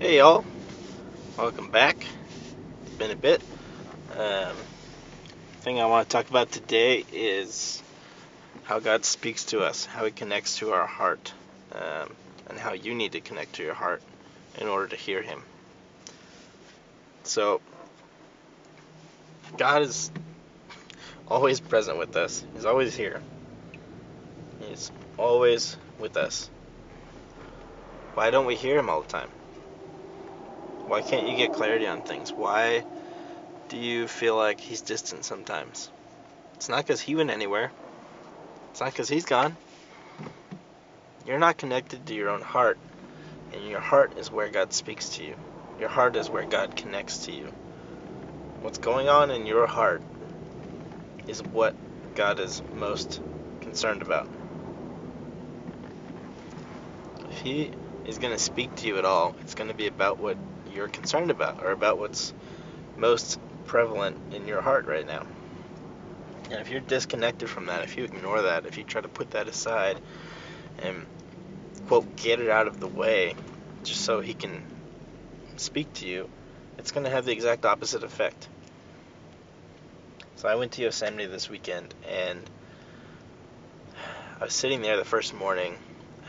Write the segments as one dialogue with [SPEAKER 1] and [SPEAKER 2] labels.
[SPEAKER 1] Hey y'all, welcome back. It's been a bit. Um, thing I want to talk about today is how God speaks to us, how He connects to our heart, um, and how you need to connect to your heart in order to hear Him. So, God is always present with us. He's always here. He's always with us. Why don't we hear Him all the time? Why can't you get clarity on things? Why do you feel like he's distant sometimes? It's not because he went anywhere. It's not because he's gone. You're not connected to your own heart, and your heart is where God speaks to you. Your heart is where God connects to you. What's going on in your heart is what God is most concerned about. If He is going to speak to you at all, it's going to be about what you're concerned about or about what's most prevalent in your heart right now. And if you're disconnected from that, if you ignore that, if you try to put that aside and, quote, get it out of the way just so he can speak to you, it's going to have the exact opposite effect. So I went to Yosemite this weekend and I was sitting there the first morning,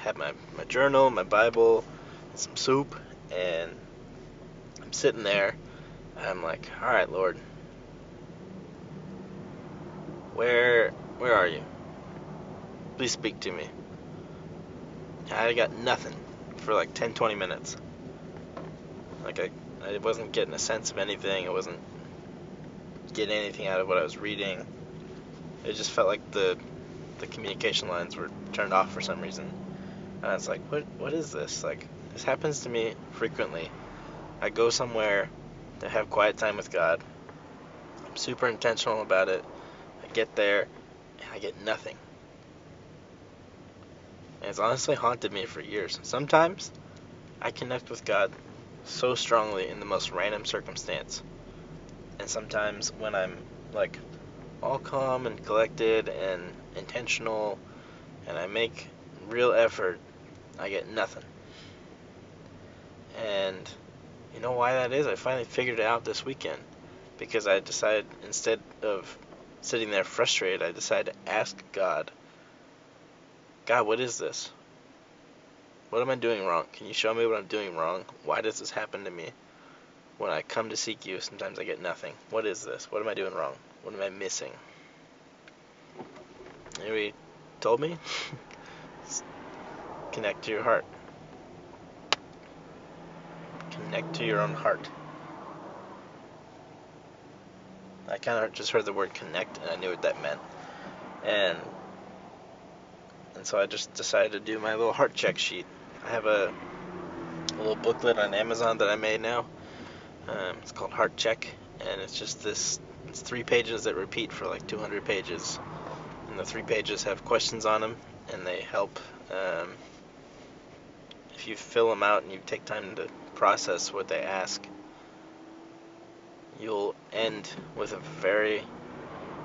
[SPEAKER 1] had my, my journal, my Bible, some soup, and I'm sitting there, and I'm like, all right, Lord, where where are you? Please speak to me. I got nothing for like 10, 20 minutes. Like I, I wasn't getting a sense of anything. I wasn't getting anything out of what I was reading. It just felt like the the communication lines were turned off for some reason. And I was like, what what is this? Like this happens to me frequently. I go somewhere to have quiet time with God. I'm super intentional about it. I get there and I get nothing. And it's honestly haunted me for years. Sometimes I connect with God so strongly in the most random circumstance. And sometimes when I'm like all calm and collected and intentional and I make real effort, I get nothing. And you know why that is? I finally figured it out this weekend because I decided instead of sitting there frustrated, I decided to ask God, God, what is this? What am I doing wrong? Can you show me what I'm doing wrong? Why does this happen to me? When I come to seek you, sometimes I get nothing. What is this? What am I doing wrong? What am I missing? And he told me, connect to your heart. Connect to your own heart. I kind of just heard the word connect and I knew what that meant. And and so I just decided to do my little heart check sheet. I have a, a little booklet on Amazon that I made now. Um, it's called Heart Check, and it's just this. It's three pages that repeat for like 200 pages, and the three pages have questions on them, and they help. Um, if you fill them out and you take time to process what they ask, you'll end with a very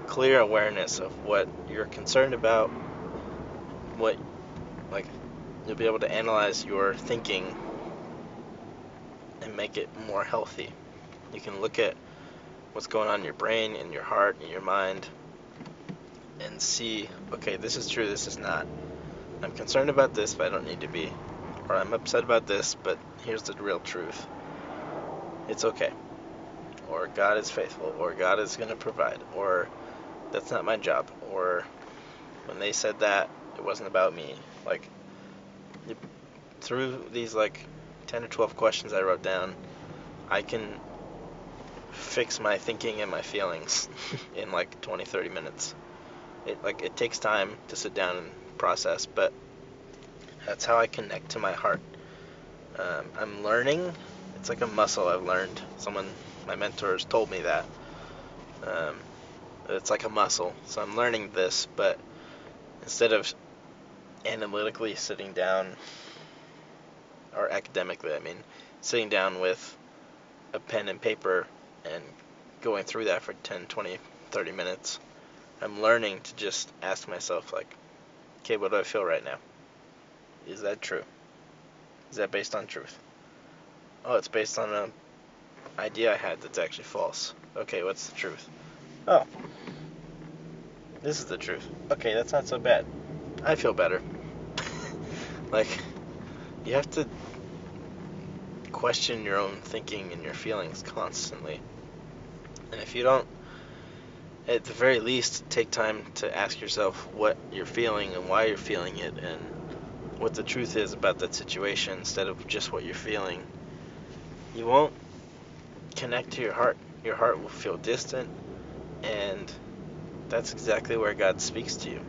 [SPEAKER 1] clear awareness of what you're concerned about, what, like, you'll be able to analyze your thinking and make it more healthy. You can look at what's going on in your brain, in your heart, in your mind, and see, okay, this is true, this is not. I'm concerned about this, but I don't need to be. Or I'm upset about this, but here's the real truth. It's okay. Or God is faithful, or God is going to provide, or that's not my job, or when they said that, it wasn't about me. Like, through these like 10 or 12 questions I wrote down, I can fix my thinking and my feelings in like 20 30 minutes. It like it takes time to sit down and process, but that's how I connect to my heart. Um, I'm learning. It's like a muscle I've learned. Someone, my mentors, told me that. Um, it's like a muscle. So I'm learning this, but instead of analytically sitting down, or academically, I mean, sitting down with a pen and paper and going through that for 10, 20, 30 minutes, I'm learning to just ask myself, like, okay, what do I feel right now? Is that true? Is that based on truth? Oh, it's based on an idea I had that's actually false. Okay, what's the truth? Oh, this is the truth. Okay, that's not so bad. I feel better. like, you have to question your own thinking and your feelings constantly. And if you don't, at the very least, take time to ask yourself what you're feeling and why you're feeling it and what the truth is about that situation instead of just what you're feeling, you won't connect to your heart. Your heart will feel distant, and that's exactly where God speaks to you.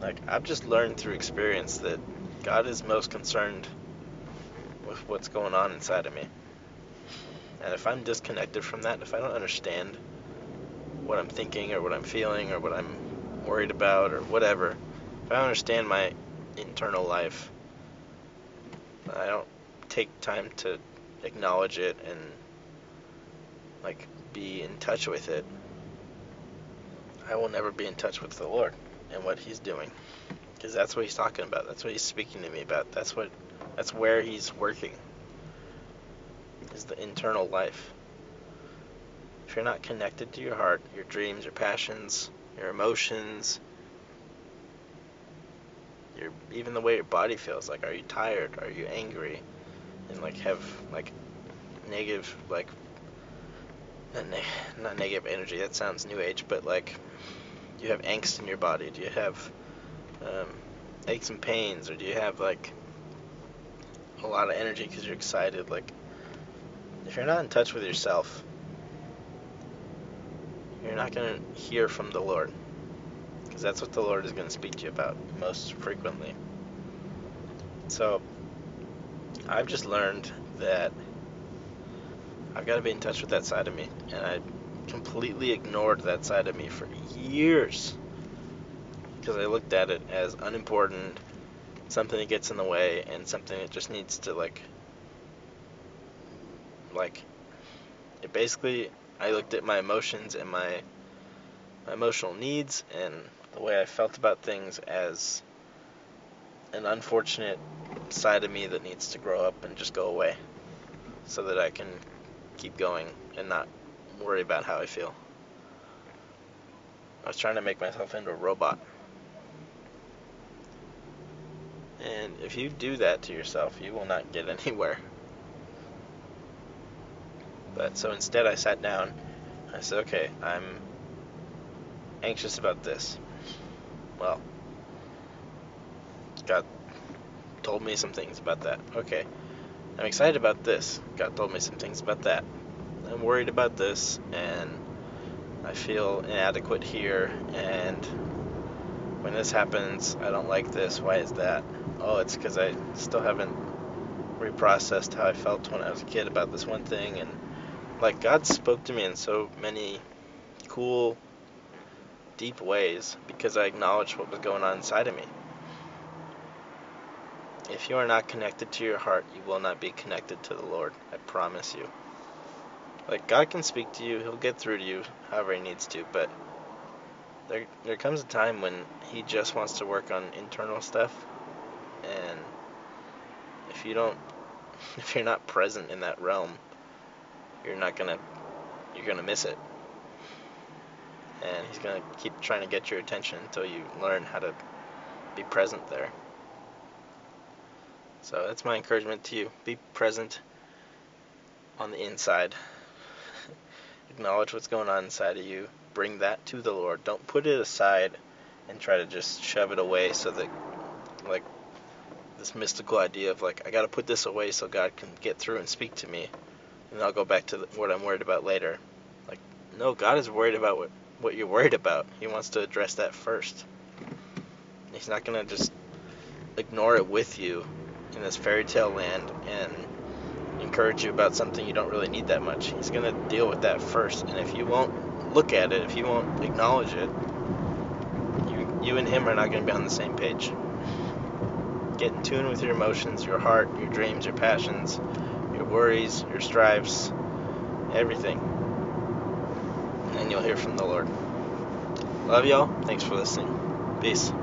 [SPEAKER 1] Like, I've just learned through experience that God is most concerned with what's going on inside of me. And if I'm disconnected from that, if I don't understand what I'm thinking or what I'm feeling or what I'm worried about or whatever, if I understand my internal life, I don't take time to acknowledge it and like be in touch with it, I will never be in touch with the Lord and what He's doing, because that's what He's talking about. That's what He's speaking to me about. That's what, that's where He's working. Is the internal life. If you're not connected to your heart, your dreams, your passions, your emotions, your even the way your body feels, like are you tired? Are you angry? And like have like negative like not, not negative energy. That sounds new age, but like you have angst in your body? Do you have um, aches and pains, or do you have like a lot of energy because you're excited? Like if you're not in touch with yourself, you're not gonna hear from the Lord, because that's what the Lord is gonna speak to you about most frequently. So I've just learned that I've got to be in touch with that side of me. And I completely ignored that side of me for years because I looked at it as unimportant, something that gets in the way, and something that just needs to like, like, it basically. I looked at my emotions and my, my emotional needs and the way I felt about things as an unfortunate side of me that needs to grow up and just go away so that I can keep going and not worry about how I feel. I was trying to make myself into a robot. And if you do that to yourself, you will not get anywhere. But so instead, I sat down. I said, okay, I'm anxious about this. Well, God told me some things about that. Okay. I'm excited about this. God told me some things about that. I'm worried about this, and I feel inadequate here, and when this happens, I don't like this. Why is that? Oh, it's because I still haven't reprocessed how I felt when I was a kid about this one thing, and like God spoke to me in so many cool, deep ways because I acknowledged what was going on inside of me. If you are not connected to your heart, you will not be connected to the Lord. I promise you. Like God can speak to you, he'll get through to you however he needs to, but there there comes a time when he just wants to work on internal stuff and if you don't if you're not present in that realm, you're not to you're to miss it. And he's going to keep trying to get your attention until you learn how to be present there. So that's my encouragement to you. Be present on the inside. Acknowledge what's going on inside of you. Bring that to the Lord. Don't put it aside and try to just shove it away so that, like, this mystical idea of, like, I got to put this away so God can get through and speak to me. And I'll go back to what I'm worried about later. Like, no, God is worried about what, what you're worried about. He wants to address that first. He's not going to just ignore it with you in this fairy tale land and encourage you about something you don't really need that much. He's going to deal with that first. And if you won't look at it, if you won't acknowledge it, you, you and him are not going to be on the same page. Get in tune with your emotions, your heart, your dreams, your passions, your worries, your strifes, everything. You'll hear from the Lord. Love y'all. Thanks for listening. Peace.